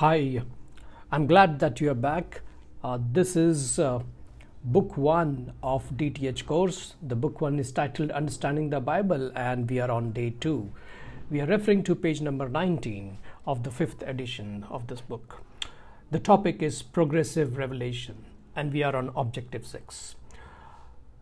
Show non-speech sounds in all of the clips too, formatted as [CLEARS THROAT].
Hi, I'm glad that you are back. Uh, this is uh, book one of DTH course. The book one is titled Understanding the Bible, and we are on day two. We are referring to page number 19 of the fifth edition of this book. The topic is progressive revelation, and we are on objective six.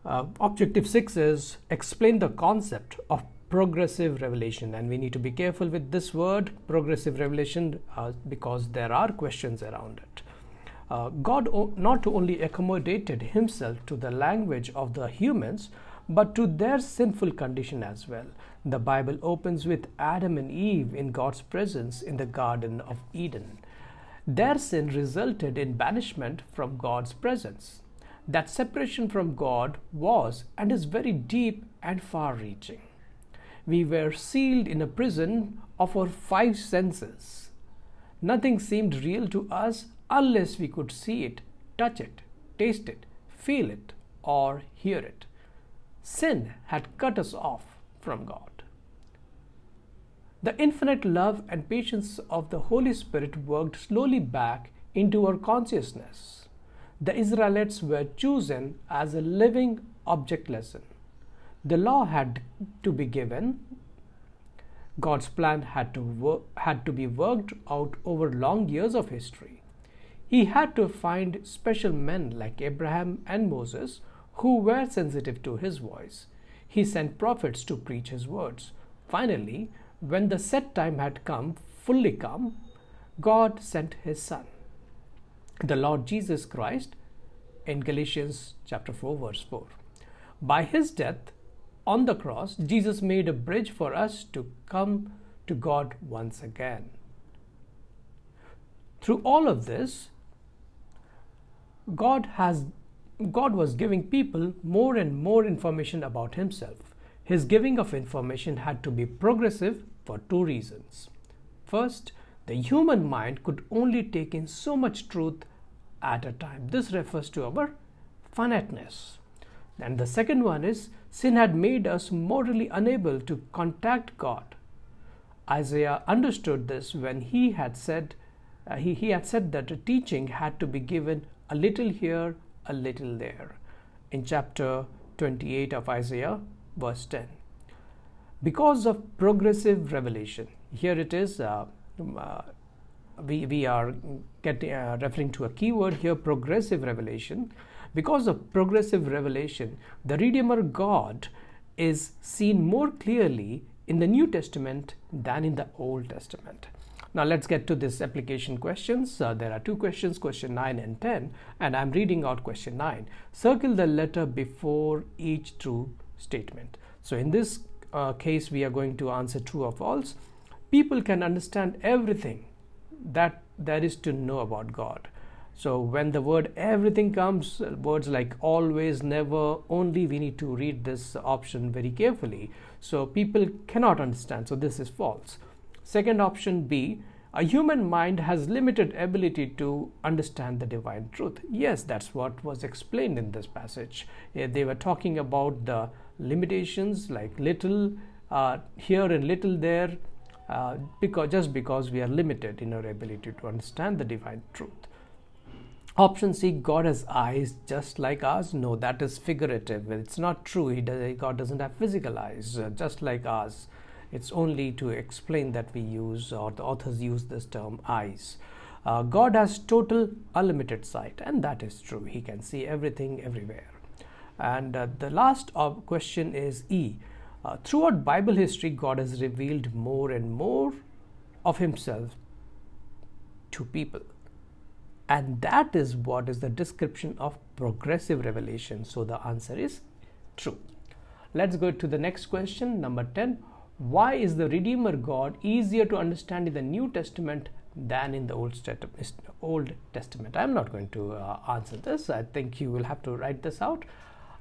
Uh, objective six is explain the concept of progressive revelation. And we need to be careful with this word progressive revelation uh, because there are questions around it. Uh, god o- not only accommodated himself to the language of the humans but to their sinful condition as well. The bible opens with adam and eve in god's presence in the garden of eden. Their sin resulted in banishment from god's presence. That separation from god was and is very deep and far reaching we were sealed in a prison of our five senses. Nothing seemed real to us unless we could see it, touch it, taste it, feel it, or hear it. Sin had cut us off from God. The infinite love and patience of the Holy Spirit worked slowly back into our consciousness. The Israelites were chosen as a living object lesson the law had to be given. God's plan had to work, had to be worked out over long years of history. He had to find special men like abraham and moses who were sensitive to his voice. He sent prophets to preach his words. Finally when the set time had come fully come god sent his son. The lord jesus christ in galatians chapter 4 verse 4 by his death on the cross, Jesus made a bridge for us to come to God once again. Through all of this, God has God was giving people more and more information about himself. His giving of information had to be progressive for two reasons. First, the human mind could only take in so much truth at a time. This refers to our finiteness. And the second one is sin had made us morally unable to contact God. Isaiah understood this when he had said uh, he, he had said that a teaching had to be given a little here, a little there. In chapter 28 of Isaiah, verse 10. Because of progressive revelation, here it is. Uh, uh, we, we are getting, uh, referring to a keyword here progressive revelation because of progressive revelation, the Redeemer God is seen more clearly in the New Testament than in the Old Testament. Now let's get to this application questions. Uh, there are two questions, question 9 and 10, and I'm reading out question 9. Circle the letter before each true statement. So in this uh, case, we are going to answer true or false. People can understand everything that there is to know about God. So when the word everything comes, words like always, never, only, we need to read this option very carefully. So people cannot understand. So this is false. Second option B, a human mind has limited ability to understand the divine truth. Yes, that's what was explained in this passage. They were talking about the limitations like little uh, here and little there, uh, because just because we are limited in our ability to understand the divine truth. Option C, God has eyes just like us. No, that is figurative. It's not true. He does, God doesn't have physical eyes, uh, just like ours. It's only to explain that we use, or the authors use this term, eyes. Uh, God has total unlimited sight, and that is true. He can see everything everywhere. And uh, the last question is E. Uh, throughout Bible history, God has revealed more and more of Himself to people and that is what is the description of progressive revelation. So the answer is true. Let's go to the next question number 10 why is the redeemer god easier to understand in the new testament than in the old, old testament? I'm not going to uh, answer this. I think you will have to write this out.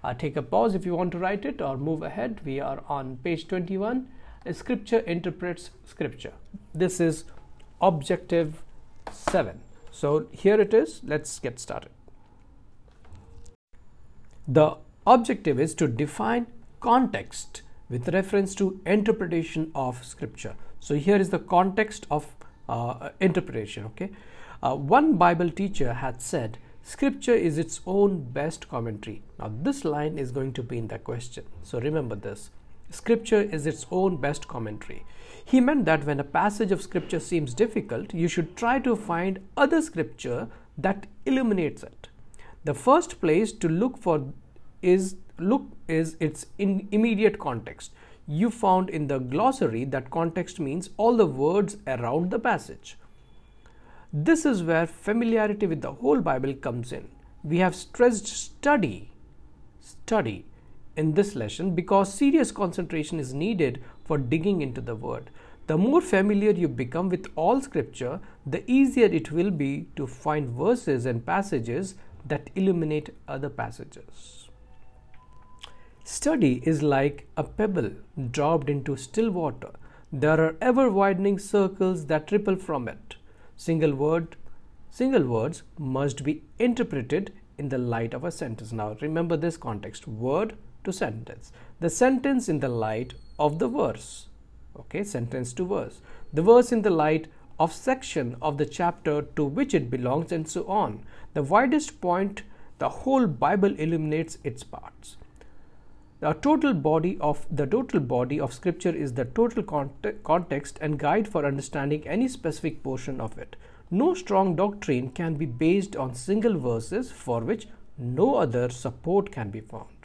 Uh, take a pause if you want to write it or move ahead. We are on page 21 scripture interprets scripture. This is objective 7 so here it is. Let's get started. The objective is to define context with reference to interpretation of scripture. So here is the context of uh, interpretation. Okay, uh, one Bible teacher had said, Scripture is its own best commentary. Now, this line is going to be in the question. So, remember this Scripture is its own best commentary. He meant that when a passage of Scripture seems difficult, you should try to find other Scripture that illuminates it. The first place to look for is look is its immediate context. You found in the glossary that context means all the words around the passage. This is where familiarity with the whole Bible comes in. We have stressed study, study in this lesson because serious concentration is needed for digging into the word. The more familiar you become with all scripture, the easier it will be to find verses and passages that illuminate other passages. Study is like a pebble dropped into still water. There are ever widening circles that ripple from it single word single words must be interpreted in the light of a sentence now remember this context word to sentence. The sentence in the light of the verse. Okay sentence to verse. The verse in the light of section of the chapter to which it belongs and so on. The widest point the whole bible illuminates its parts. The total body of the total body of scripture is the total context and guide for understanding any specific portion of it. No strong doctrine can be based on single verses for which no other support can be found.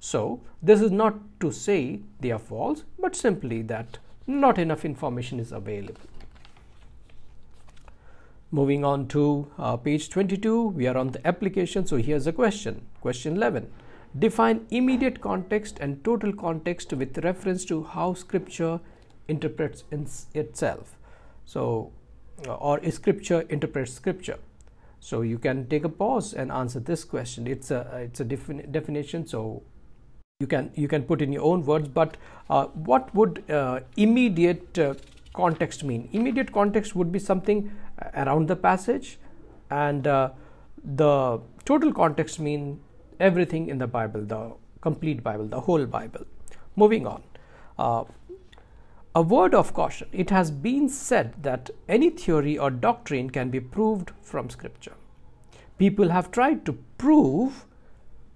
So, this is not to say they are false, but simply that not enough information is available. Moving on to uh, page 22, we are on the application. So, here's a question. Question 11 Define immediate context and total context with reference to how scripture interprets itself. So, uh, or scripture interprets scripture. So you can take a pause and answer this question. It's a it's a defini- definition. So you can you can put in your own words. But uh, what would uh, immediate uh, context mean? Immediate context would be something around the passage, and uh, the total context mean everything in the Bible, the complete Bible, the whole Bible. Moving on. Uh, a word of caution it has been said that any theory or doctrine can be proved from Scripture. People have tried to prove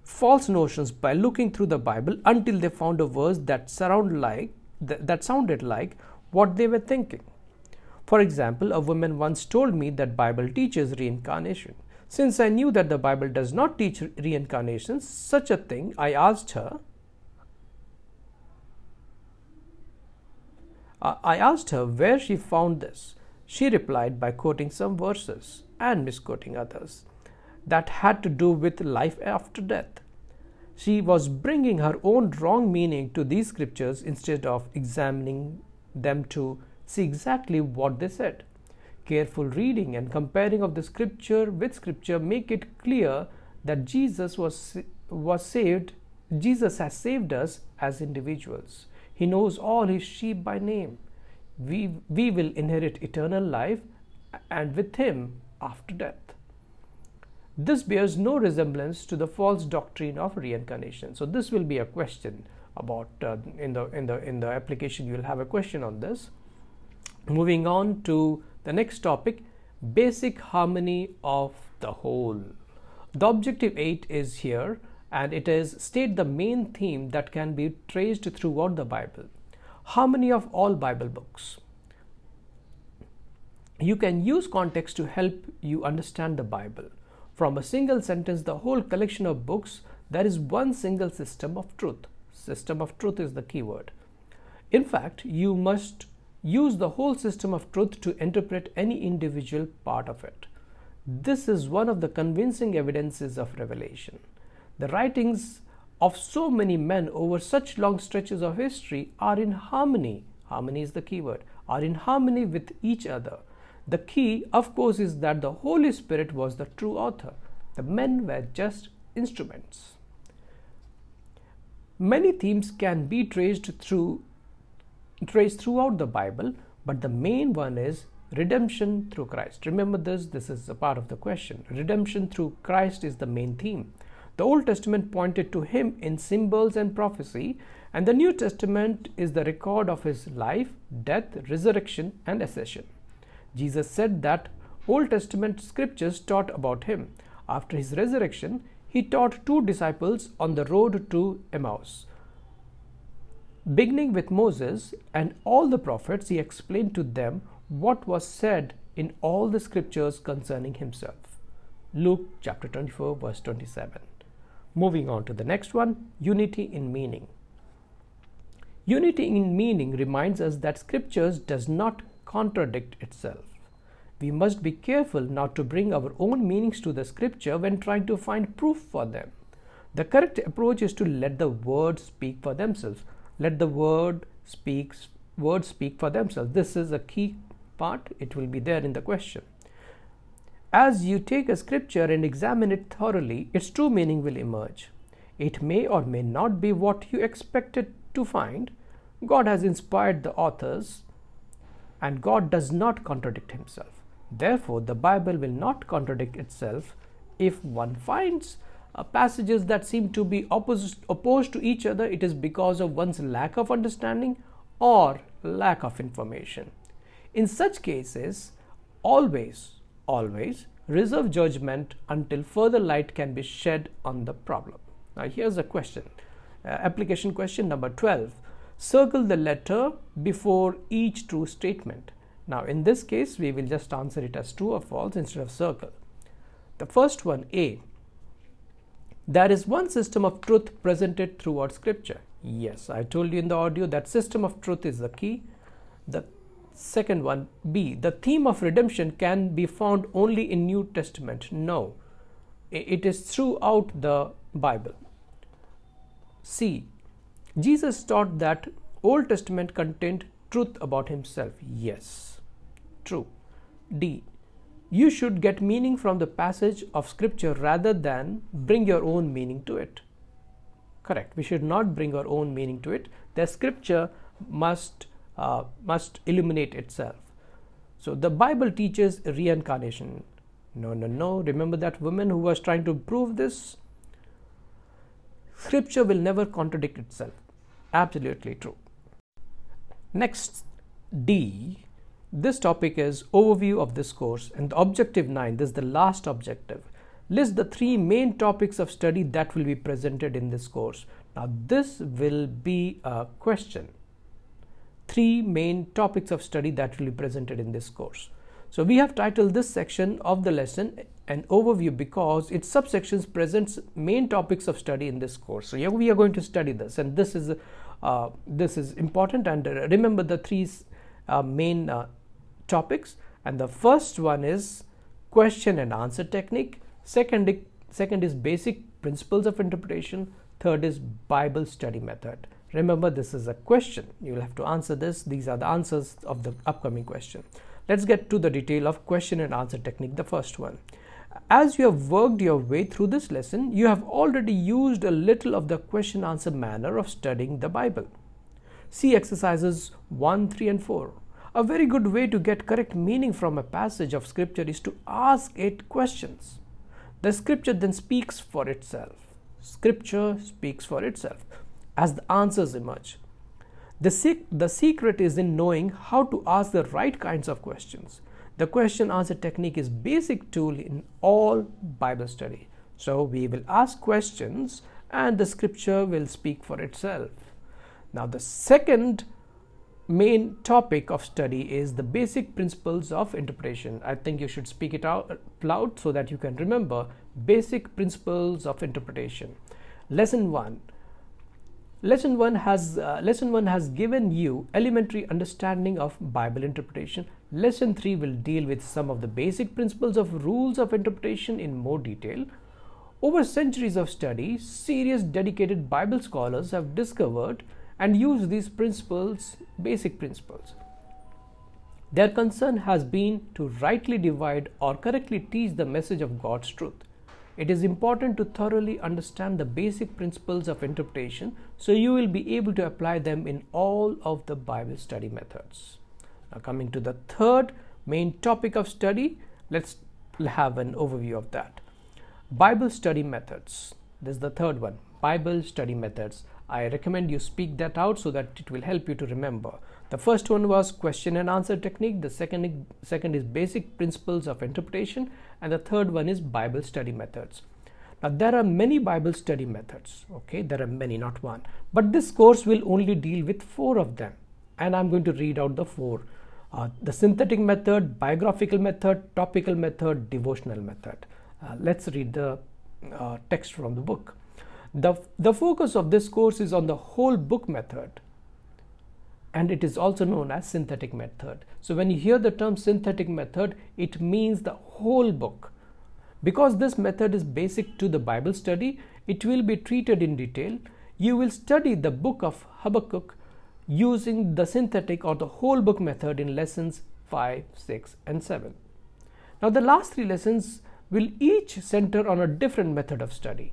false notions by looking through the Bible until they found a verse that sound like that sounded like what they were thinking. For example, a woman once told me that Bible teaches reincarnation. Since I knew that the Bible does not teach reincarnation, such a thing, I asked her. Uh, I asked her where she found this. She replied by quoting some verses and misquoting others that had to do with life after death. She was bringing her own wrong meaning to these scriptures instead of examining them to see exactly what they said. Careful reading and comparing of the scripture with scripture make it clear that Jesus was, was saved, Jesus has saved us as individuals. He knows all his sheep by name. We, we will inherit eternal life and with him after death. This bears no resemblance to the false doctrine of reincarnation. So this will be a question about uh, in the in the in the application you will have a question on this. Moving on to the next topic basic harmony of the whole. The objective 8 is here and it is state the main theme that can be traced throughout the Bible. Harmony of all Bible books. You can use context to help you understand the Bible. From a single sentence, the whole collection of books, there is one single system of truth. System of truth is the keyword. In fact, you must use the whole system of truth to interpret any individual part of it. This is one of the convincing evidences of revelation. The writings of so many men over such long stretches of history are in harmony. Harmony is the keyword, are in harmony with each other. The key, of course, is that the Holy Spirit was the true author. The men were just instruments. Many themes can be traced through traced throughout the Bible, but the main one is redemption through Christ. Remember this, this is a part of the question. Redemption through Christ is the main theme. The Old Testament pointed to him in symbols and prophecy, and the New Testament is the record of his life, death, resurrection, and ascension. Jesus said that Old Testament scriptures taught about him. After his resurrection, he taught two disciples on the road to Emmaus. Beginning with Moses and all the prophets, he explained to them what was said in all the scriptures concerning himself. Luke chapter 24, verse 27. Moving on to the next one unity in meaning. Unity in meaning reminds us that scriptures does not contradict itself. We must be careful not to bring our own meanings to the scripture when trying to find proof for them. The correct approach is to let the words speak for themselves. Let the word speaks words speak for themselves. This is a key part. It will be there in the question. As you take a scripture and examine it thoroughly, its true meaning will emerge. It may or may not be what you expected to find. God has inspired the authors, and God does not contradict himself. Therefore, the Bible will not contradict itself if one finds uh, passages that seem to be opposite, opposed to each other, it is because of one's lack of understanding or lack of information. In such cases, always, always reserve judgment until further light can be shed on the problem. Now, here's a question uh, application question number 12 circle the letter before each true statement. Now in this case we will just answer it as true or false instead of circle. The first one A. There is one system of truth presented throughout scripture. Yes, I told you in the audio that system of truth is the key. The second one B. The theme of redemption can be found only in New Testament. No. It is throughout the Bible. C. Jesus taught that Old Testament contained truth about himself. Yes. True. D. You should get meaning from the passage of scripture rather than bring your own meaning to it. Correct. We should not bring our own meaning to it. The scripture must uh, must illuminate itself. So the Bible teaches reincarnation. No, no, no. Remember that woman who was trying to prove this? Scripture will never contradict itself. Absolutely true. Next, D this topic is overview of this course and the objective 9, this is the last objective. List the three main topics of study that will be presented in this course. Now this will be a question. Three main topics of study that will be presented in this course. So we have titled this section of the lesson an overview because its subsections presents main topics of study in this course. So here we are going to study this and this is this is important. And uh, remember the three uh, main uh, topics. And the first one is question and answer technique. Second second is basic principles of interpretation. Third is bible study method. Remember this is a question. You will have to answer this. These are the answers of the upcoming question. Let's get to the detail of question and answer technique the first one as you have worked your way through this lesson you have already used a little of the question answer manner of studying the bible see exercises 1 3 and 4 a very good way to get correct meaning from a passage of scripture is to ask it questions. The scripture then speaks for itself. Scripture speaks for itself as the answers emerge. The, the secret is in knowing how to ask the right kinds of questions. The question answer technique is basic tool in all Bible study. So we will ask questions and the scripture will speak for itself. Now the second main topic of study is the basic principles of interpretation. I think you should speak it out loud so that you can remember basic principles of interpretation. Lesson 1 Lesson 1 has uh, lesson 1 has given you elementary understanding of Bible interpretation. Lesson 3 will deal with some of the basic principles of rules of interpretation in more detail. Over centuries of study, serious dedicated Bible scholars have discovered and use these principles, basic principles. Their concern has been to rightly divide or correctly teach the message of God's truth. It is important to thoroughly understand the basic principles of interpretation so you will be able to apply them in all of the Bible study methods. Now, coming to the third main topic of study, let's have an overview of that. Bible study methods. This is the third one Bible study methods. I recommend you speak that out so that it will help you to remember. The first one was question and answer technique. The second, second is basic principles of interpretation. And the third one is Bible study methods. Now, there are many Bible study methods. Okay, there are many, not one. But this course will only deal with four of them. And I'm going to read out the four uh, the synthetic method, biographical method, topical method, devotional method. Uh, let's read the uh, text from the book. The, the focus of this course is on the whole book method and it is also known as synthetic method. So when you hear the term synthetic method, it means the whole book. Because this method is basic to the Bible study, it will be treated in detail. You will study the book of Habakkuk using the synthetic or the whole book method in lessons 5, 6 and 7. Now the last three lessons will each center on a different method of study.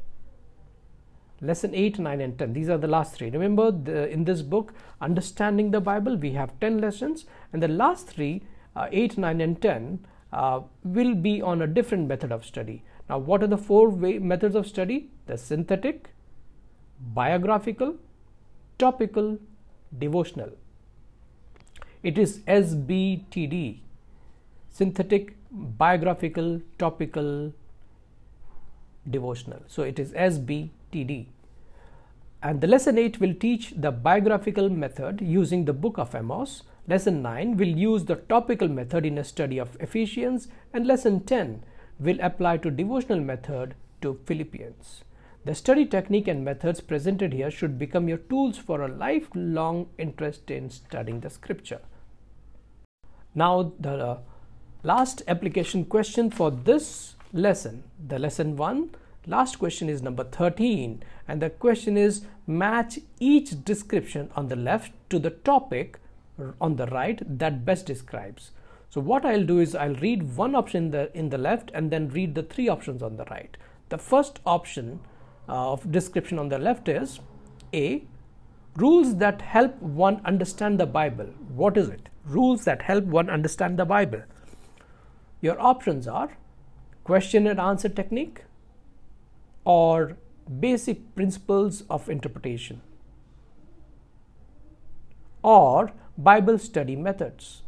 Lesson 8, 9 and 10. These are the last three. Remember the, in this book, Understanding the Bible, we have 10 lessons and the last three, uh, 8, 9 and 10 uh, will be on a different method of study. Now what are the four way methods of study? The synthetic, biographical, topical, devotional. It is SBTD, synthetic, biographical, topical, devotional. So it is SBTD. And the lesson 8 will teach the biographical method using the book of Amos. Lesson 9 will use the topical method in a study of Ephesians and lesson 10 will apply to devotional method to Philippians. The study technique and methods presented here should become your tools for a lifelong interest in studying the scripture. Now, the last application question for this lesson, the lesson 1, last question is number 13 and the question is match each description on the left to the topic on the right that best describes. So what I'll do is I'll read one option in the, in the left and then read the three options on the right. The first option uh, of description on the left is A. Rules that help one understand the Bible. What is it? Rules that help one understand the Bible. Your options are question and answer technique or basic principles of interpretation or Bible study methods.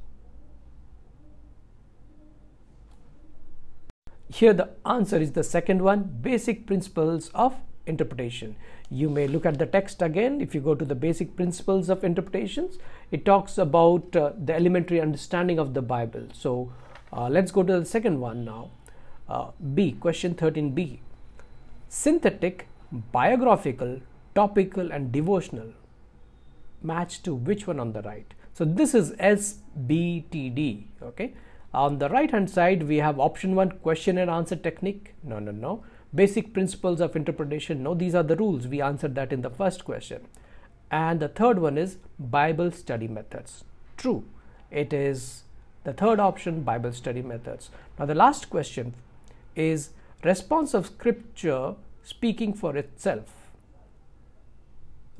Here the answer is the second one, basic principles of interpretation. You may look at the text again. If you go to the basic principles of interpretations, it talks about uh, the elementary understanding of the Bible. So uh, let's go to the second one now. Uh, B, question 13b. Synthetic, biographical, topical, and devotional match to which one on the right? So this is SBTD. Okay. On the right hand side, we have option one question and answer technique. No, no, no. Basic principles of interpretation. No, these are the rules. We answered that in the first question. And the third one is Bible study methods. True. It is the third option, Bible study methods. Now, the last question is response of scripture speaking for itself.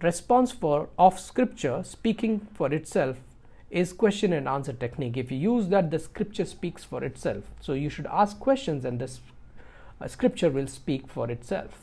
Response for of scripture speaking for itself is question and answer technique. If you use that, the scripture speaks for itself. So you should ask questions and the uh, scripture will speak for itself.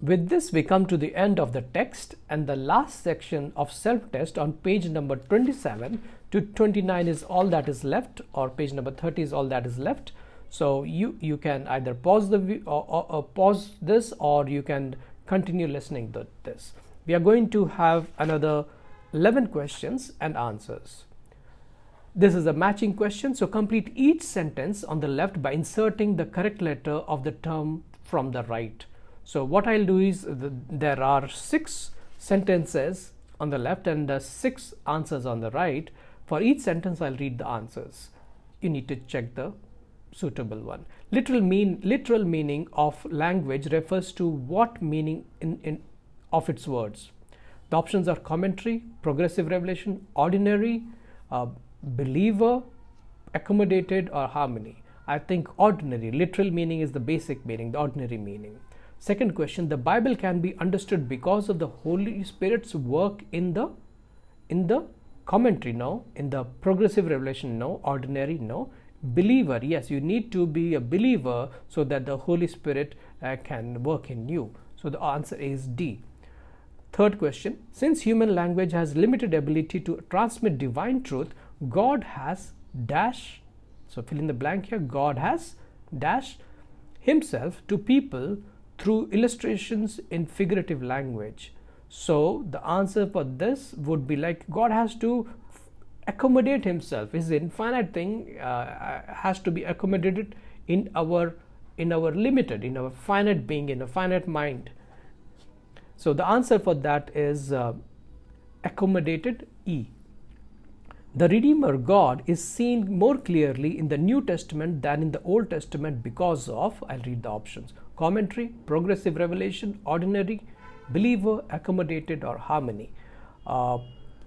With this, we come to the end of the text and the last section of self-test on page number 27 to 29 is all that is left or page number 30 is all that is left. So you, you can either pause the or, or, or pause this or you can continue listening to this. We are going to have another 11 questions and answers. This is a matching question, so complete each sentence on the left by inserting the correct letter of the term from the right. So what I'll do is the, there are six sentences on the left and the six answers on the right. For each sentence, I'll read the answers. You need to check the suitable one. Literal mean literal meaning of language refers to what meaning in, in of its words. The options are commentary, progressive revelation, ordinary, uh, believer, accommodated, or harmony? I think ordinary, literal meaning is the basic meaning, the ordinary meaning. Second question, the Bible can be understood because of the Holy Spirit's work in the in the commentary, no, in the progressive revelation, no, ordinary, no. Believer, yes, you need to be a believer so that the Holy Spirit uh, can work in you. So the answer is D. Third question Since human language has limited ability to transmit divine truth, God has dash. So fill in the blank here. God has dash himself to people through illustrations in figurative language. So the answer for this would be like God has to accommodate himself. His infinite thing uh, has to be accommodated in our in our limited, in our finite being, in a finite mind. So the answer for that is uh, accommodated E. The Redeemer God is seen more clearly in the New Testament than in the Old Testament because of, I'll read the options commentary, progressive revelation, ordinary, believer, accommodated, or harmony. Uh,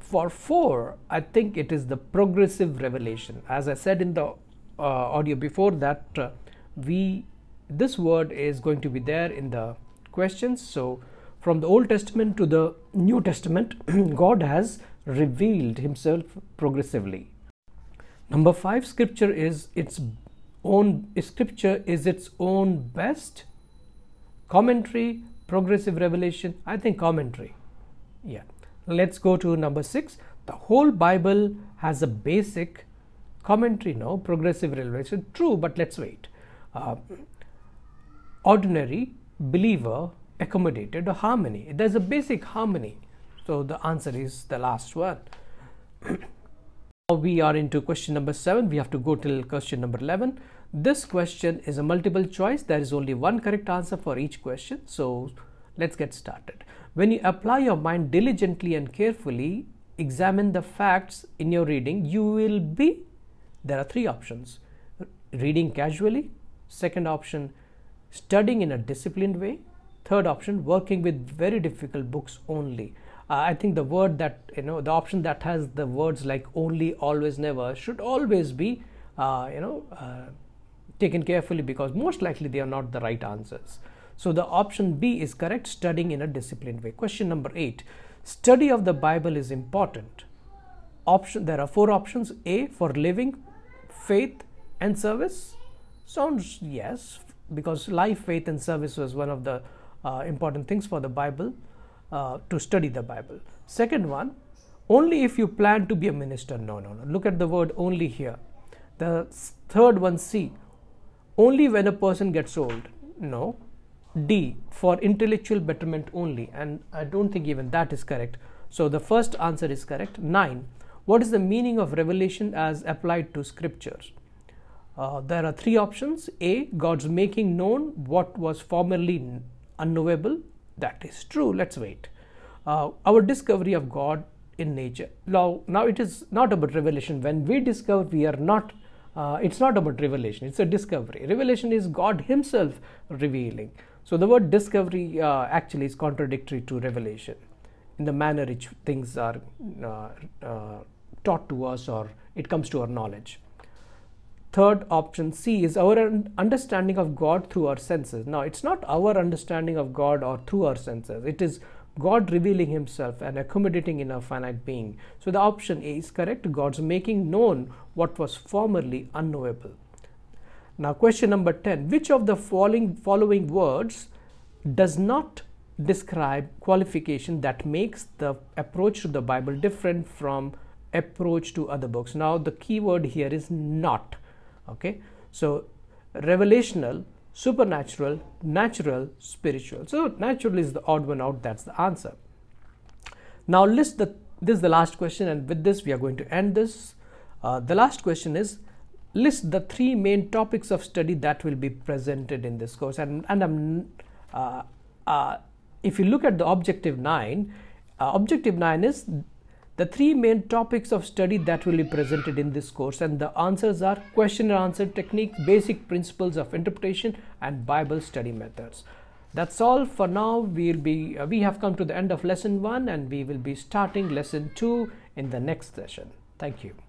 for 4, I think it is the progressive revelation. As I said in the uh, audio before that, uh, we this word is going to be there in the questions. So, from the Old Testament to the New Testament, [CLEARS THROAT] God has revealed himself progressively. Number 5 scripture is its own scripture is its own best commentary progressive revelation i think commentary yeah let's go to number 6 the whole bible has a basic commentary no? Progressive revelation true but let's wait. Uh, ordinary believer accommodated or harmony. There's a basic harmony. So the answer is the last one. [CLEARS THROAT] Now we are into question number 7 we have to go till question number 11 this question is a multiple choice. There is only one correct answer for each question. So let's get started when you apply your mind diligently and carefully examine the facts in your reading you will be there are three options. Reading casually second option studying in a disciplined way third option working with very difficult books only. Uh, i think the word that you know the option that has the words like only always never should always be uh, you know uh, taken carefully because most likely they are not the right answers so the option b is correct studying in a disciplined way question number 8 study of the bible is important option there are four options a for living faith and service sounds yes because life, faith, and service was one of the uh, important things for the Bible uh, to study the Bible. Second one, only if you plan to be a minister. No, no, no. Look at the word only here. The third one, C, only when a person gets old. No. D, for intellectual betterment only. And I don't think even that is correct. So the first answer is correct. 9. What is the meaning of revelation as applied to scriptures? Uh, there are three options. A, God's making known what was formerly unknowable. That is true. Let's wait. Uh, our discovery of God in nature. Now, now it is not about revelation. When we discover, we are not. Uh, it's not about revelation. It's a discovery. Revelation is God Himself revealing. So the word discovery uh, actually is contradictory to revelation in the manner which things are uh, uh, taught to us or it comes to our knowledge. Third option C is our understanding of God through our senses. Now, it's not our understanding of God or through our senses. It is God revealing Himself and accommodating in our finite being. So, the option A is correct. God's making known what was formerly unknowable. Now, question number 10 Which of the following, following words does not describe qualification that makes the approach to the Bible different from approach to other books? Now, the key word here is not okay? So revelational supernatural natural spiritual. So natural is the odd one out that's the answer. Now list the this is the last question and with this we are going to end this. Uh, the last question is list the three main topics of study that will be presented in this course. And and i'm uh, uh, if you look at the objective 9 uh, objective 9 is the three main topics of study that will be presented in this course. And the answers are question and answer technique basic principles of interpretation and bible study methods. That's all for now. We'll be uh, we have come to the end of lesson 1 and we will be starting lesson 2 in the next session. Thank you